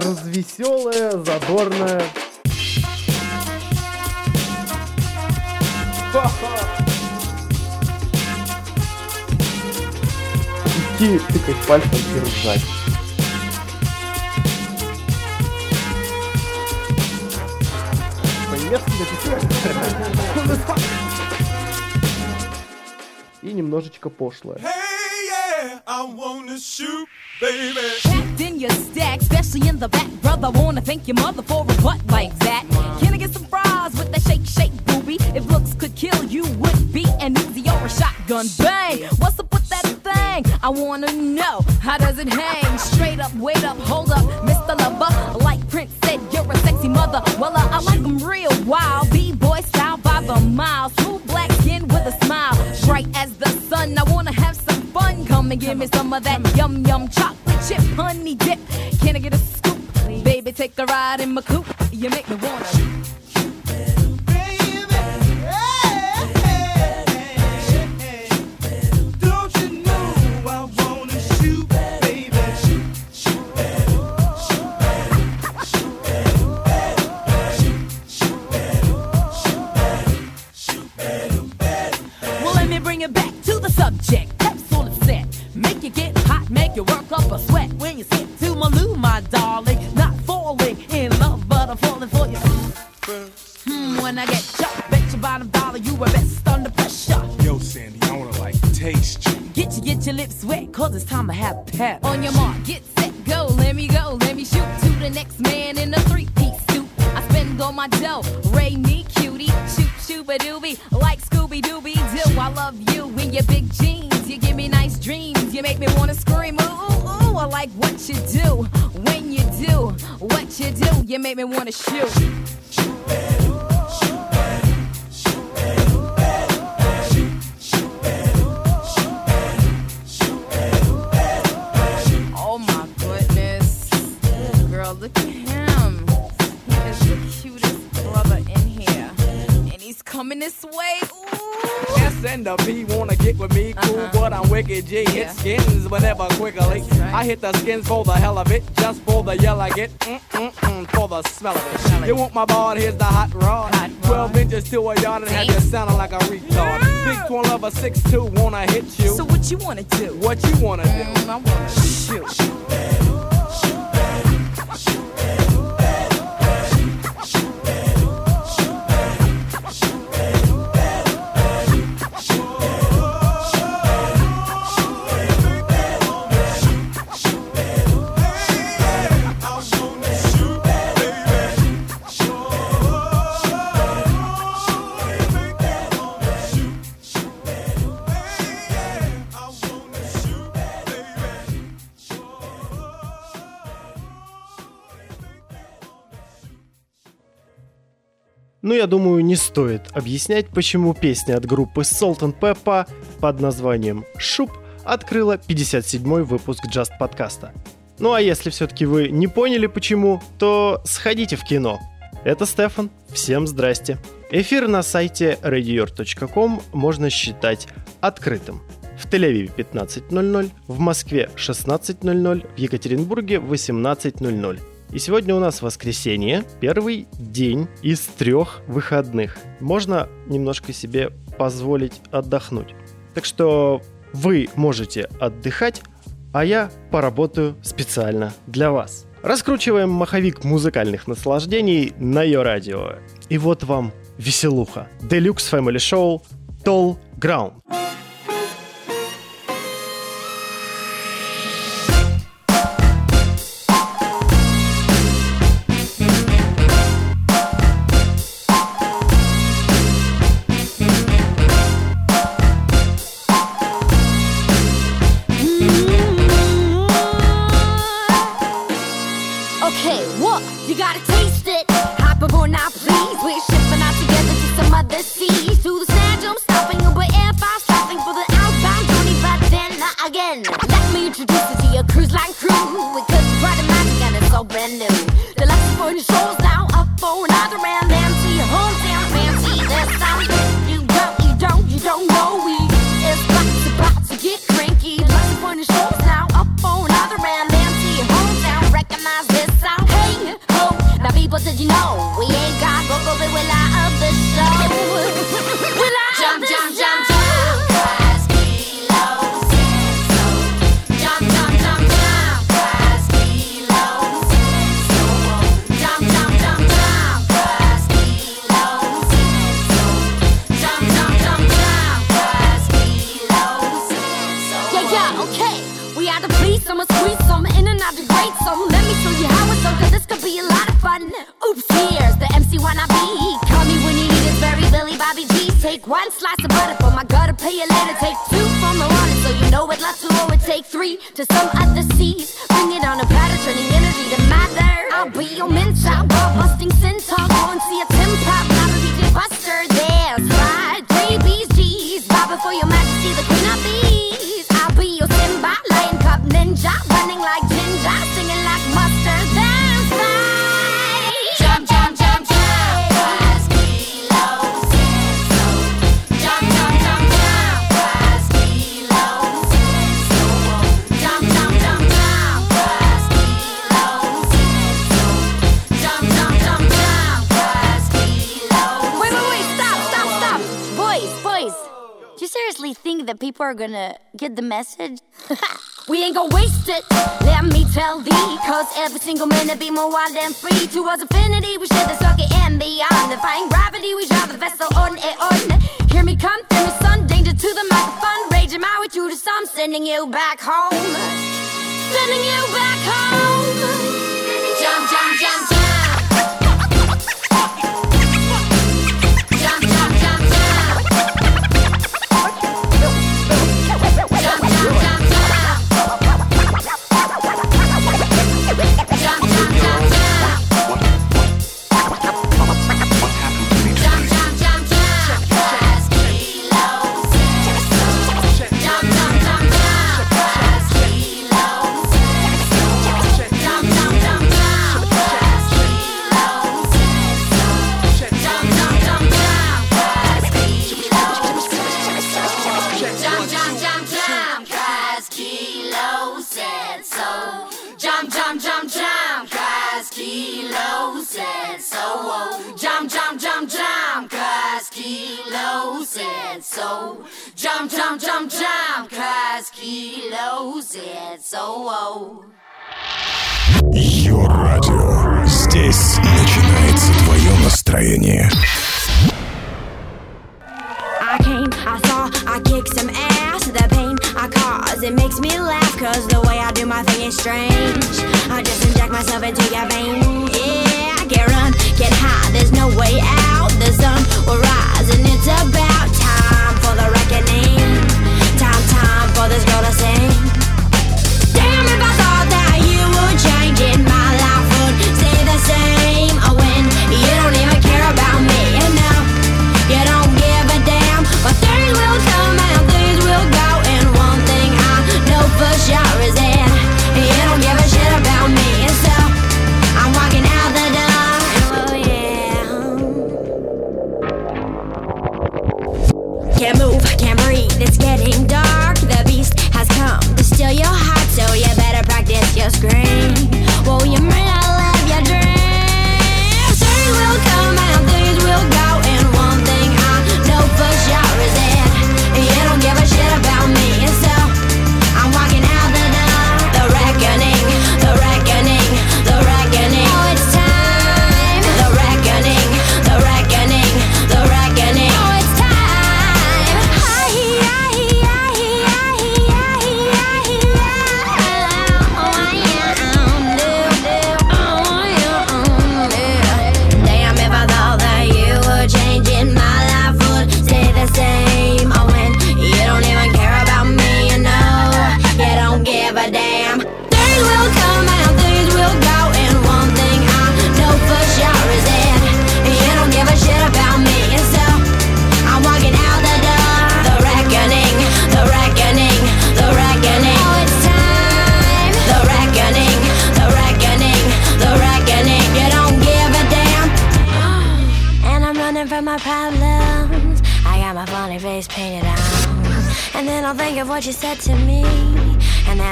развеселая, задорная. Идти тыкать пальцем и ржать. И немножечко пошлое. I wanna shoot, baby. Your stack, especially in the back, brother. Wanna thank your mother for a butt like that. Can I get some fries with that shake, shake, booby? If looks could kill you, would be an easy or a shotgun bang. What's up with that thing? I wanna know how does it hang? Straight up, wait up, hold up, Mr. Lover. Like Prince said, you're a sexy mother. Well, uh, I like 'em real wild, b-boy style by the mile. Smooth black skin with a smile, bright as Come and give me some of that yum yum chocolate chip honey dip. Can I get a scoop? Baby, take a ride in my coupe. You make me wanna. But I'm falling for you. Hmm, when I get chopped, bet your bottom dollar you were best under pressure. Yo, Sandy, I wanna like taste you. Get you, get your lips wet, cause it's time to have pep. On your mark, you make me wanna shoot. Oh my goodness. Girl, look at him. He is the cutest brother in here. And he's coming this way. Ooh. S and the P wanna get with me, cool, Uh-huh. but I'm wicked G. Yeah. Hit skins whenever quickly. right. I hit the skins for the hell of it, just for the yell I get, mm the smell of it. Smell it. You want my board? Here's the hot rod. Hot rod. Twelve inches to a yard and have you sounding like a retard. Big twin lover six two wanna hit you. So what you wanna do? what you wanna do? Mm, I wanna shoot. I Ну, я думаю, не стоит объяснять, почему песня от группы Salt and Pepper под названием «Шуп» открыла 57-й выпуск Just подкаста. Ну а если все-таки вы не поняли почему, то сходите в кино. Это Стефан, всем здрасте. Эфир на сайте radior.com можно считать открытым. В Тель-Авиве 15.00, в Москве 16.00, в Екатеринбурге 18.00. И сегодня у нас воскресенье, первый день из трех выходных. Можно немножко себе позволить отдохнуть. Так что вы можете отдыхать, а я поработаю специально для вас. Раскручиваем маховик музыкальных наслаждений на ее радио. И вот вам веселуха. Deluxe Family Show Tall Ground. the sea. people are gonna get the message. we ain't gonna waste it, let me tell thee. Cause every single minute be more wild and free. Towards infinity, we share the socket and beyond. Defying gravity, we drive the vessel on and on. Hear me come through the sun, danger to the microphone. Raging out with you to some, sending you back home. Sending you back home. jump, jump, jump, cause kilos it's so oh. Your радио. Здесь начинается твое настроение. I came, I saw, I kicked some ass. The pain I cause, it makes me laugh. Cause the way I do my thing is strange. I just inject myself into your vein. Yeah, I can't run, get high. There's no way out. The sun will rise, and it's about time for the reckoning gonna sing. Damn if I thought that you would change it. Green.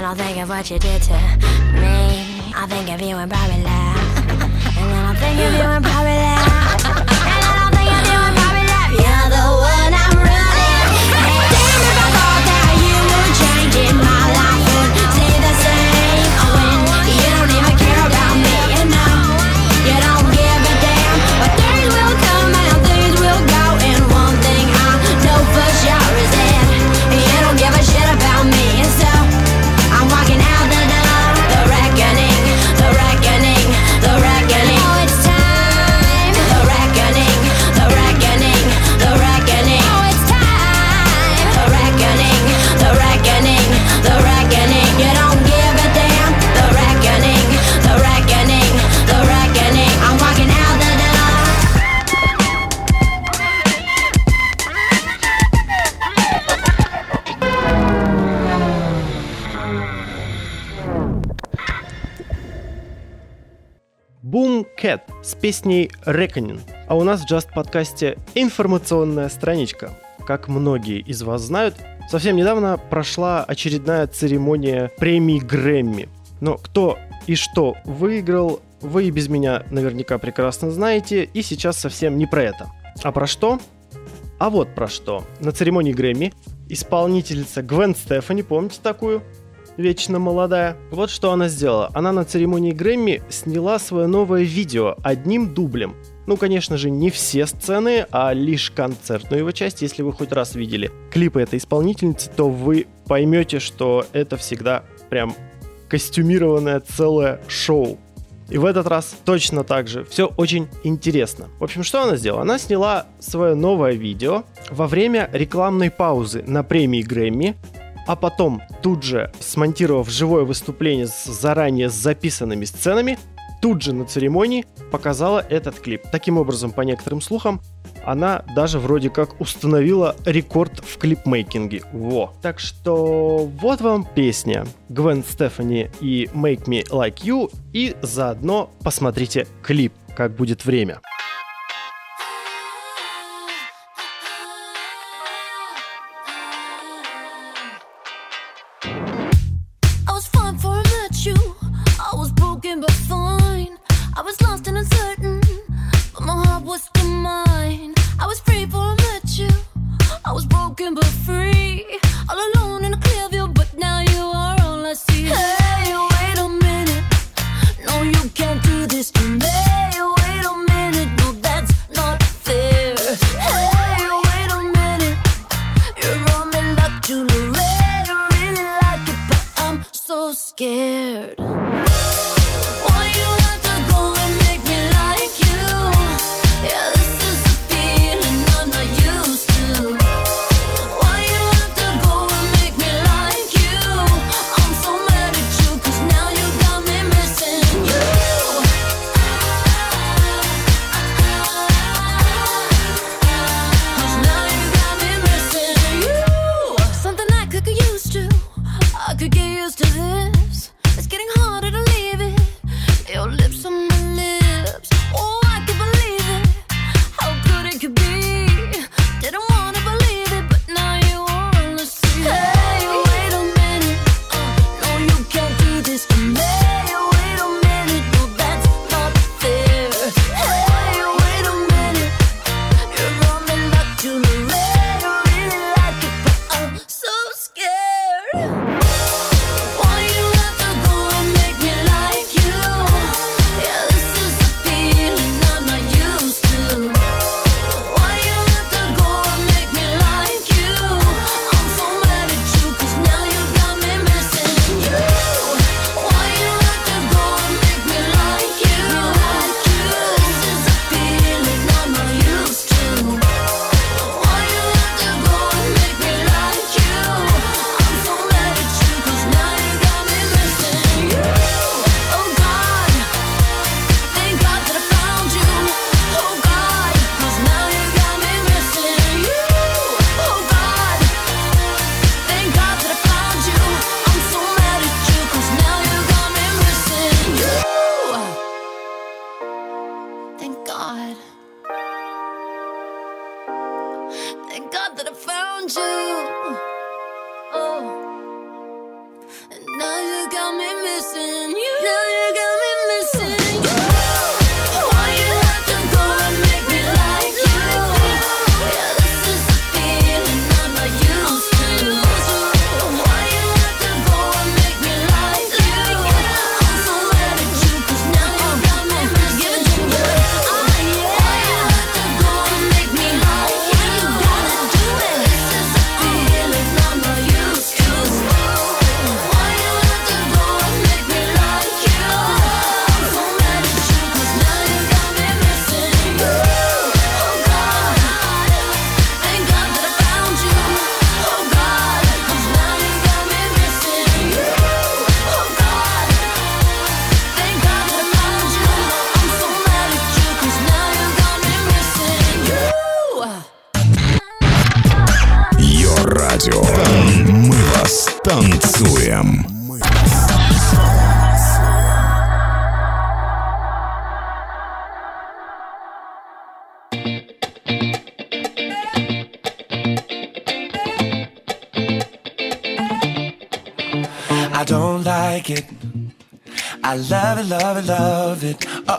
I'll think of what you did to me. I think of you and probably laugh. And then I think of you с песней «Reckoning». А у нас в Just подкасте информационная страничка. Как многие из вас знают, совсем недавно прошла очередная церемония премии Грэмми. Но кто и что выиграл, вы и без меня наверняка прекрасно знаете, и сейчас совсем не про это. А про что? А вот про что. На церемонии Грэмми исполнительница Гвен Стефани, помните такую? вечно молодая. Вот что она сделала. Она на церемонии Грэмми сняла свое новое видео одним дублем. Ну, конечно же, не все сцены, а лишь концертную его часть. Если вы хоть раз видели клипы этой исполнительницы, то вы поймете, что это всегда прям костюмированное целое шоу. И в этот раз точно так же. Все очень интересно. В общем, что она сделала? Она сняла свое новое видео во время рекламной паузы на премии Грэмми, а потом тут же, смонтировав живое выступление с заранее записанными сценами, тут же на церемонии показала этот клип. Таким образом, по некоторым слухам, она даже вроде как установила рекорд в клипмейкинге. Во. Так что вот вам песня Гвен Стефани и Make Me Like You и заодно посмотрите клип, как будет время.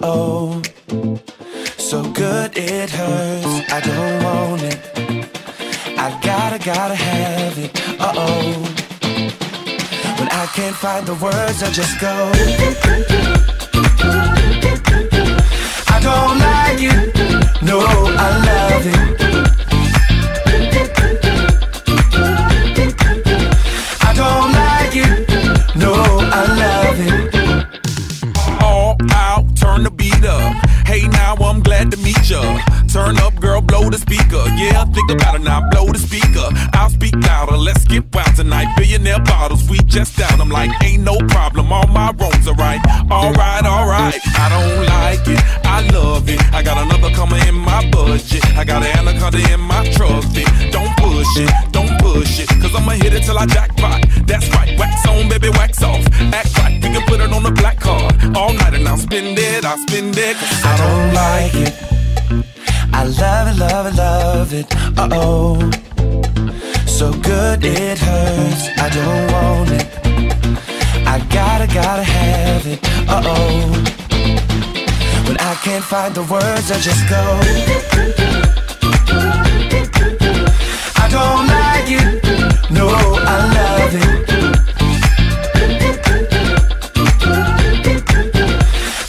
Oh. So good it hurts. I don't want it. I gotta, gotta have it. Oh. When I can't find the words, I just go. I don't like it. No, I love it. Glad to meet ya. Turn up, girl, blow the speaker. Yeah, think about it now, blow the speaker. I'll speak louder, let's get wild tonight. Billionaire bottles, we just down. I'm like, ain't no problem, all my wrongs are right. Alright, alright, I don't like it, I love it. I got another coming in my budget. I got an anaconda in my trusty. Don't push it, don't push it, cause I'ma hit it till I jackpot. That's right, wax on, baby, wax off. Act right, we can put it on the black card. All night and I'll spend it, I'll spend it. Cause I don't like it. I love it, love it, love it. Uh oh. So good it hurts. I don't want it. I gotta, gotta have it. Uh oh. When I can't find the words, I just go. I don't like it. No, I love it.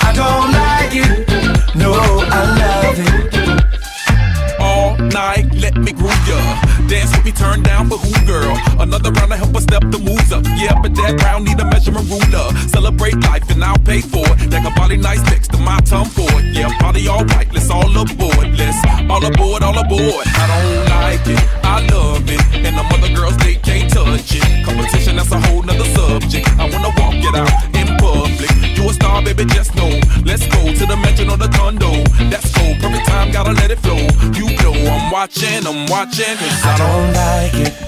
I don't like it. No, I love it. all night, let me groove ya. Dance with me, turn down for who, girl? Another round to help us step the moves up. Yeah, but that round need a measurement ruler. Celebrate life and I'll pay for it. That a body nice next to my tongue for it. Yeah, party all right, let's all aboard. Let's all aboard, all aboard. I don't like it, I love it. And the other girls, they can't touch it. Competition, that's a whole nother subject. I wanna walk it out in public. You a star, baby, just know. Let's go to the mansion or the condo. That's go, perfect time, gotta let it flow. You know I'm watching, I'm watching. Cause I I don't like it.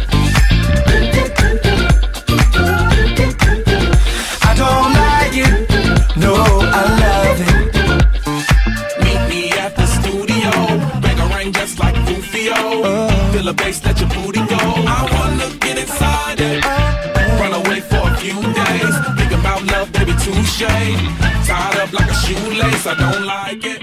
Feel a bass, let your booty go. I wanna get inside it. Run away for a few days. Think about love, baby, touche. Tied up like a shoelace. I don't like it.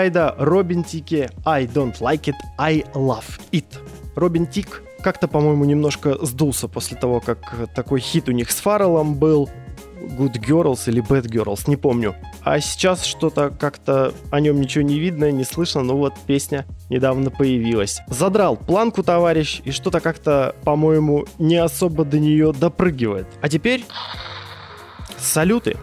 Флоурайда, Робин Тики, I don't like it, I love it. Робин Тик как-то, по-моему, немножко сдулся после того, как такой хит у них с Фарреллом был. Good Girls или Bad Girls, не помню. А сейчас что-то как-то о нем ничего не видно, не слышно, но вот песня недавно появилась. Задрал планку товарищ, и что-то как-то, по-моему, не особо до нее допрыгивает. А теперь салюты.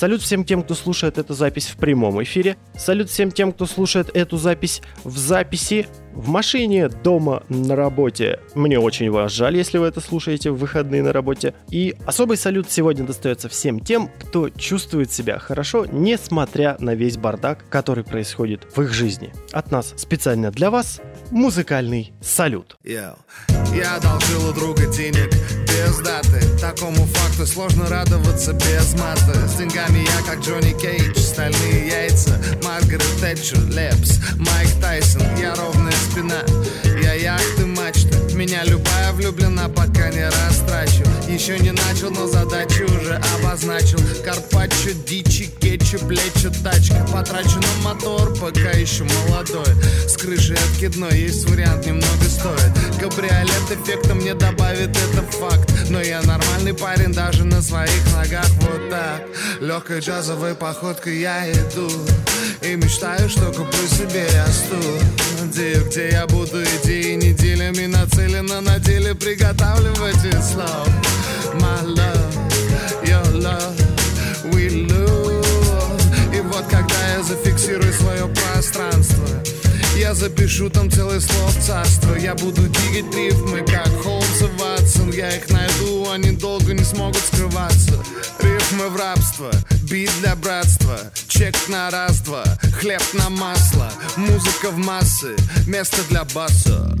Салют всем тем, кто слушает эту запись в прямом эфире. Салют всем тем, кто слушает эту запись в записи в машине, дома, на работе. Мне очень вас жаль, если вы это слушаете в выходные на работе. И особый салют сегодня достается всем тем, кто чувствует себя хорошо, несмотря на весь бардак, который происходит в их жизни. От нас специально для вас музыкальный салют. Я одолжил у друга денег без даты Такому факту сложно радоваться без мата С деньгами я как Джонни Кейдж Стальные яйца, Маргарет Тэтчер, Лепс Майк Тайсон, я ровная спина. Я яхты, мачта Меня любая влюблена, пока не растрачу. Еще не начал, но задачу уже обозначил. Карпаччо, дичи, кетчуп, лечу, тачка Потрачу на мотор, пока еще молодой. С крышей откидной есть вариант, немного стоит. Кабриолет эффекта, мне добавит это факт. Но я нормальный парень даже на своих ногах Вот так, легкой джазовой походкой я иду И мечтаю, что куплю себе я стул. Где, где я буду идти неделями нацеленно на деле приготавливать и слов. My love, your love, we love И вот когда я зафиксирую свое пространство я запишу там целый слов царство Я буду двигать рифмы, как Холмс и Ватсон. Я их найду, они долго не смогут скрываться. Рифмы в рабство, бит для братства Чек на раз-два, хлеб на масло Музыка в массы, место для баса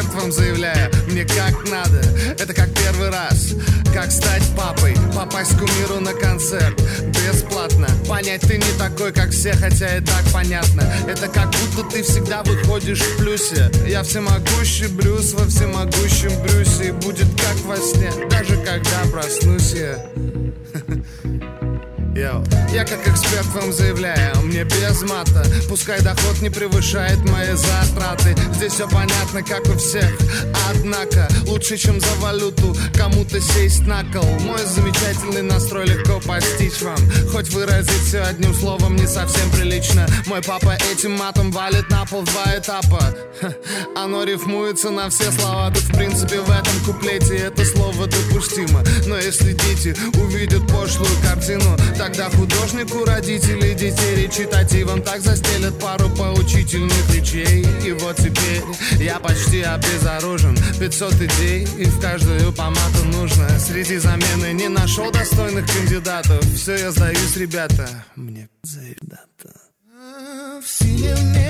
как эксперт вам заявляю, мне как надо, это как первый раз. Как стать папой, попасть к кумиру на концерт. Бесплатно, понять ты не такой, как все, хотя и так понятно. Это как будто ты всегда выходишь в плюсе. Я всемогущий Брюс во всемогущем Брюсе. И будет как во сне, даже когда проснусь я Йоу. Я как эксперт вам заявляю, мне без мата. Пускай доход не превышает мои затраты. Здесь все понятно, как у всех. Однако, лучше, чем за валюту Кому-то сесть на кол. Мой замечательный настрой легко постичь вам. Хоть выразить все одним словом не совсем прилично. Мой папа этим матом валит на пол два этапа. Ха, Оно рифмуется на все слова. Так в принципе в этом куплете это слово допустимо. Но если дети увидят пошлую картину Тогда художнику родители детей речитативом Так застелят пару поучительных речей. И вот теперь я почти обезоружен. 500 идей и в каждую помаду нужно. Среди замены не нашел достойных кандидатов. Все, я сдаюсь, ребята. Мне заедато В синем небе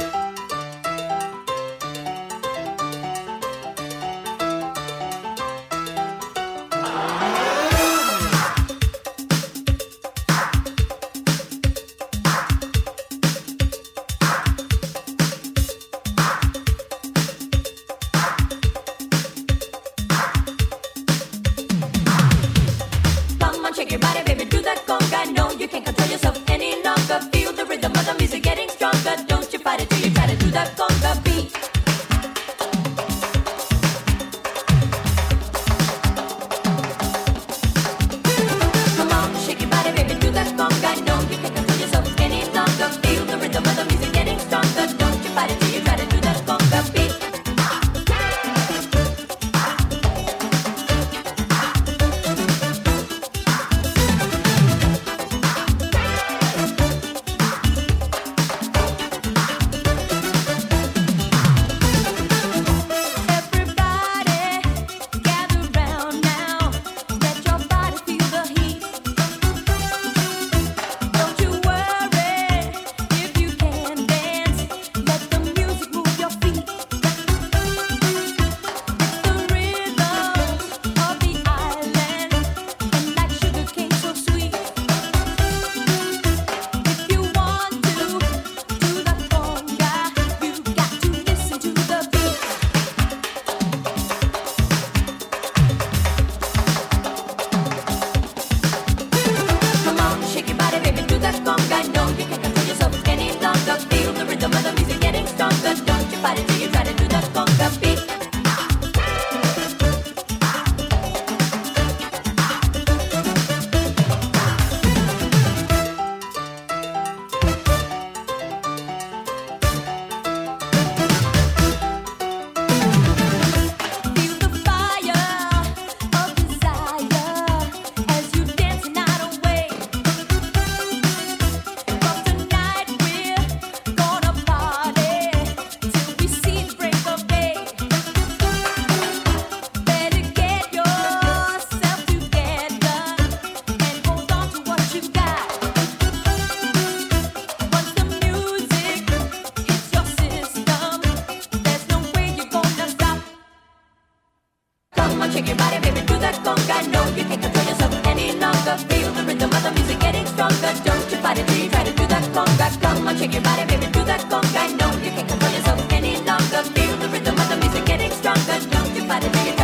Yeah.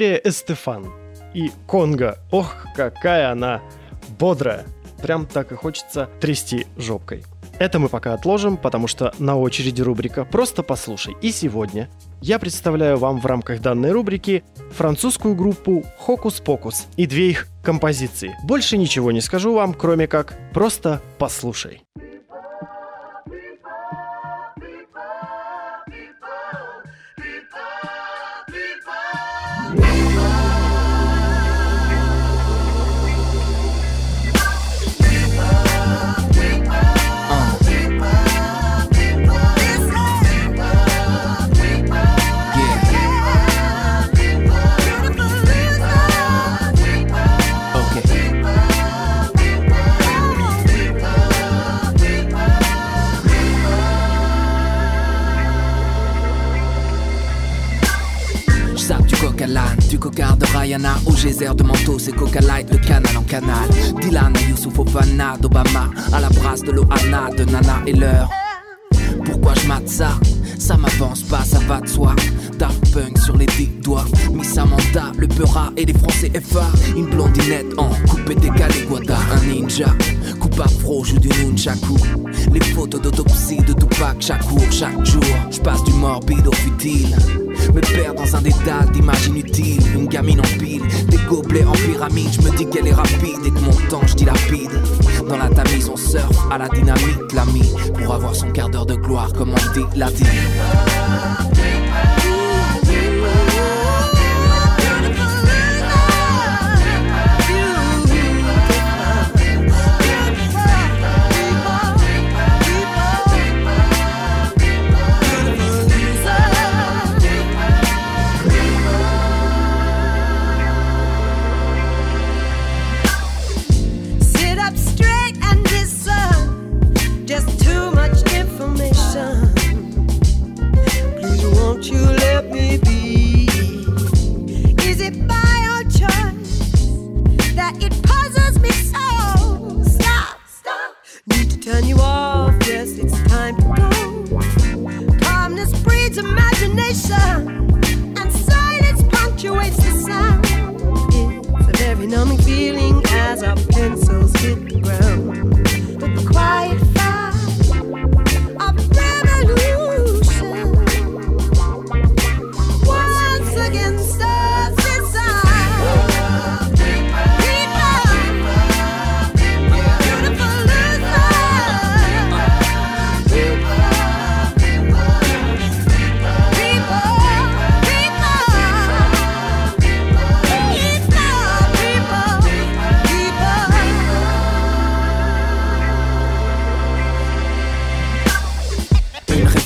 Глория Эстефан и Конго. Ох, какая она бодрая. Прям так и хочется трясти жопкой. Это мы пока отложим, потому что на очереди рубрика «Просто послушай». И сегодня я представляю вам в рамках данной рубрики французскую группу «Хокус Покус» и две их композиции. Больше ничего не скажу вам, кроме как «Просто послушай». Rihanna Au geyser de manteau, c'est coca light, le canal en canal. Dylan à Youssouf Ofana, d'Obama À la brasse de Loana, de Nana et l'heure Pourquoi je mate ça? Ça m'avance pas, ça va de soi. Daft Punk sur les dix doigts. Miss Samantha, le Peura et les Français FA Une blondinette en coupé décalé Guada Un ninja, coupe afro, joue du nunchaku. Les photos d'autopsie de Tupac chaque jour, chaque jour. Je passe du morbide au futile me perds dans un dédale d'images inutiles Une gamine en pile, des gobelets en pyramide. Je me dis qu'elle est rapide et que mon temps je dilapide. Dans la tamise on surfe à la dynamite L'ami pour avoir son quart d'heure de gloire Comme on dit la dit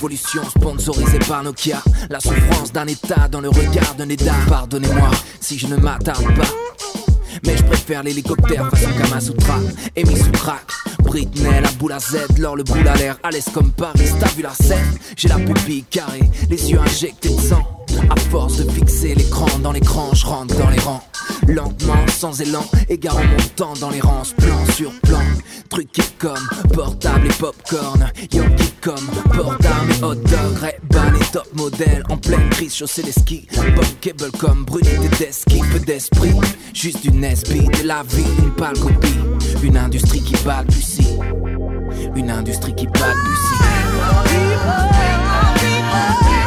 révolution sponsorisée par Nokia. La souffrance d'un état dans le regard d'un état. Pardonnez-moi si je ne m'attarde pas. Mais je préfère l'hélicoptère façon Kamasutra et Misutra. Britney, la boule à Z, l'or, le boule à l'air, à l'aise comme Paris. T'as vu la scène? J'ai la pupille carrée, les yeux injectés de sang. À force de fixer l'écran dans l'écran, je rentre dans les rangs. Lentement, sans élan, égarant mon temps dans les rangs, plan sur plan. Truqué comme portable et popcorn. Yankee comme port d'armes et hot dog. Ray-Ban et top modèle. En pleine crise, chausser les skis. Bob Cable comme Brunette et Deski. Peu d'esprit, juste du Nesby. De la vie, une pâle copie. Une industrie qui balbutie. Une industrie qui balbutie. Ее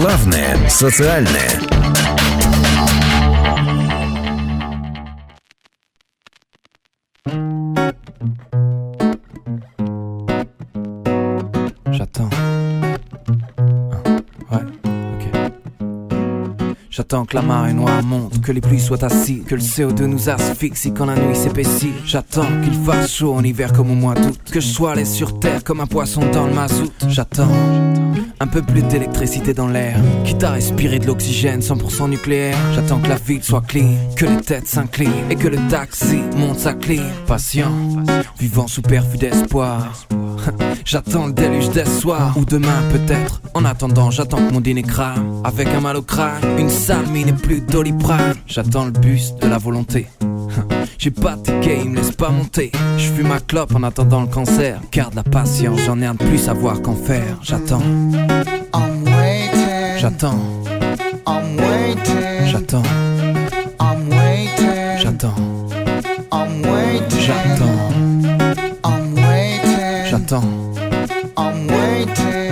Главное социальное. J'attends. Ah, Ouais, ok. J'attends que la marée noire monte, que les pluies soient assises, que le CO2 nous asphyxie quand la nuit s'épaissit. J'attends qu'il fasse chaud en hiver comme au mois d'août, que je sois allé sur terre comme un poisson dans le mazout. J'attends un peu plus d'électricité dans l'air, quitte à respirer de l'oxygène 100% nucléaire. J'attends que la ville soit clean, que les têtes s'inclinent et que le taxi monte sa clim. Patient, vivant sous perfus d'espoir. J'attends le déluge des soirs ou demain peut-être. En attendant, j'attends que mon dîner crame. Avec un mal au crâne, une sale mine plus doliprane. J'attends le bus de la volonté. J'ai pas tes game, laisse pas monter. Je fume ma clope en attendant le cancer. Garde la patience, j'en ai un plus à voir qu'en faire. J'attends, J'attends. J'attends. J'attends. J'attends. J'attends. J'attends.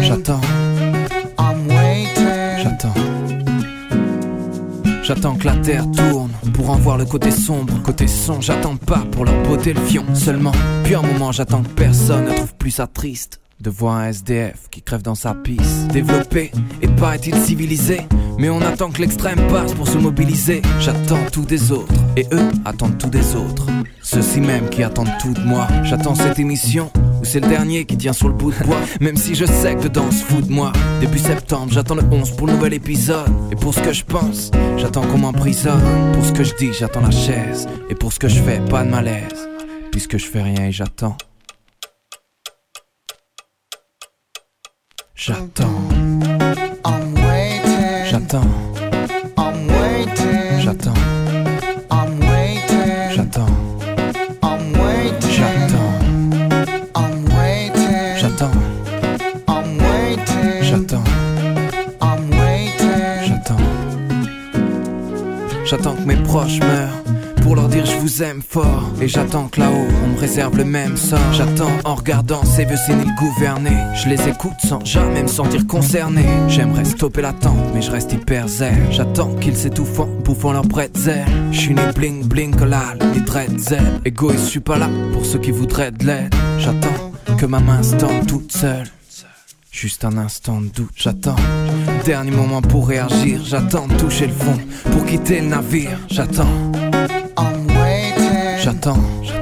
J'attends. J'attends que la terre tourne pour en voir le côté sombre. Côté son, j'attends pas pour leur beauté le fion. Seulement, puis un moment, j'attends que personne ne trouve plus ça triste. De voir un SDF qui crève dans sa piste. Développé et pas est-il civilisé. Mais on attend que l'extrême passe pour se mobiliser. J'attends tout des autres et eux attendent tout des autres. Ceux-ci même qui attendent tout de moi. J'attends cette émission où c'est le dernier qui tient sur le bout de bois. Même si je sais que dedans se fout de moi. Début septembre, j'attends le 11 pour le nouvel épisode. Et pour ce que je pense, j'attends qu'on m'emprisonne. Pour ce que je dis, j'attends la chaise. Et pour ce que je fais, pas de malaise. Puisque je fais rien et. J'attends. J'attends. J'attends. J'attends. J'attends que mes proches meurent pour leur dire je vous aime fort. Et j'attends que là-haut on me réserve le même sort. J'attends en regardant ces vieux séniles gouverner. Je les écoute sans jamais me sentir concerné. J'aimerais stopper l'attente, mais je reste hyper zen. J'attends qu'ils s'étouffent en bouffant leur bretzel. Je suis né bling bling collal, les dreadzel. Égoïste, je suis pas là pour ceux qui voudraient de l'aide. J'attends que ma main se toute seule. Juste un instant de doute, j'attends. Dernier moment pour réagir, j'attends de toucher le fond pour quitter le navire. J'attends. J'attends. J'attends.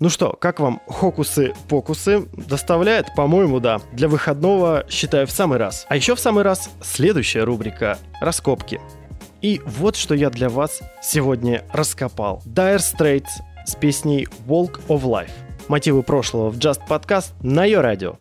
Ну что, как вам хокусы-покусы? Доставляет? По-моему, да. Для выходного считаю в самый раз. А еще в самый раз следующая рубрика «Раскопки». И вот что я для вас сегодня раскопал. Dire Straits с песней «Walk of Life». Мотивы прошлого в Just Podcast на ее радио.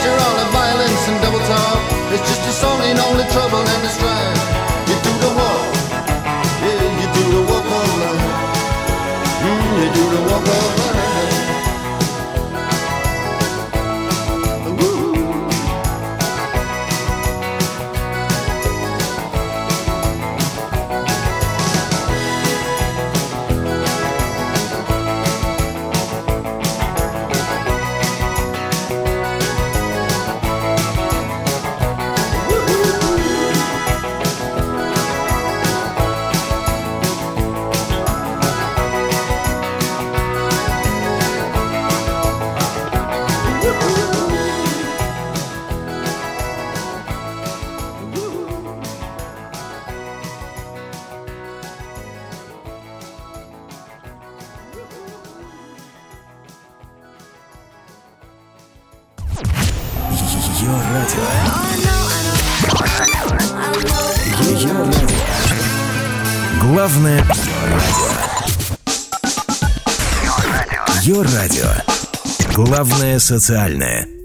danger, all the violence and double talk. It's just a song in only trouble and the. Главное радио. Йо радио. Главное социальное.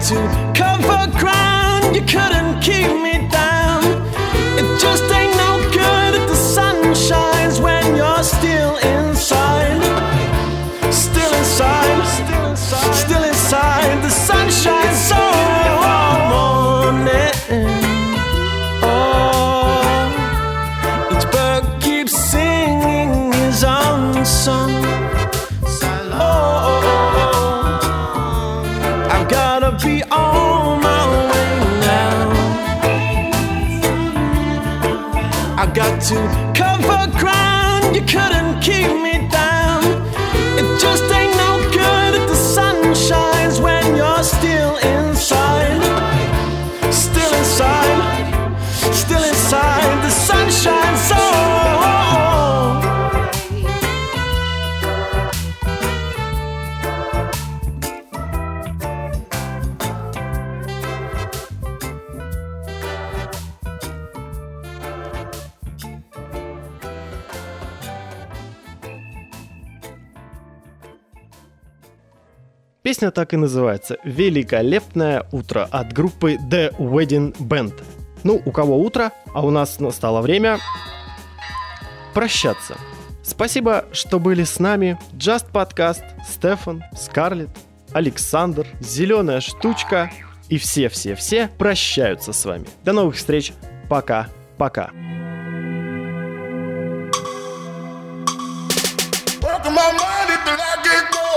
to cover ground. You couldn't keep me down. It just to cover ground you couldn't keep. Песня так и называется «Великолепное утро» от группы The Wedding Band. Ну, у кого утро, а у нас настало время прощаться. Спасибо, что были с нами. Just Podcast, Стефан, Скарлет, Александр, Зеленая Штучка и все-все-все прощаются с вами. До новых встреч. Пока-пока.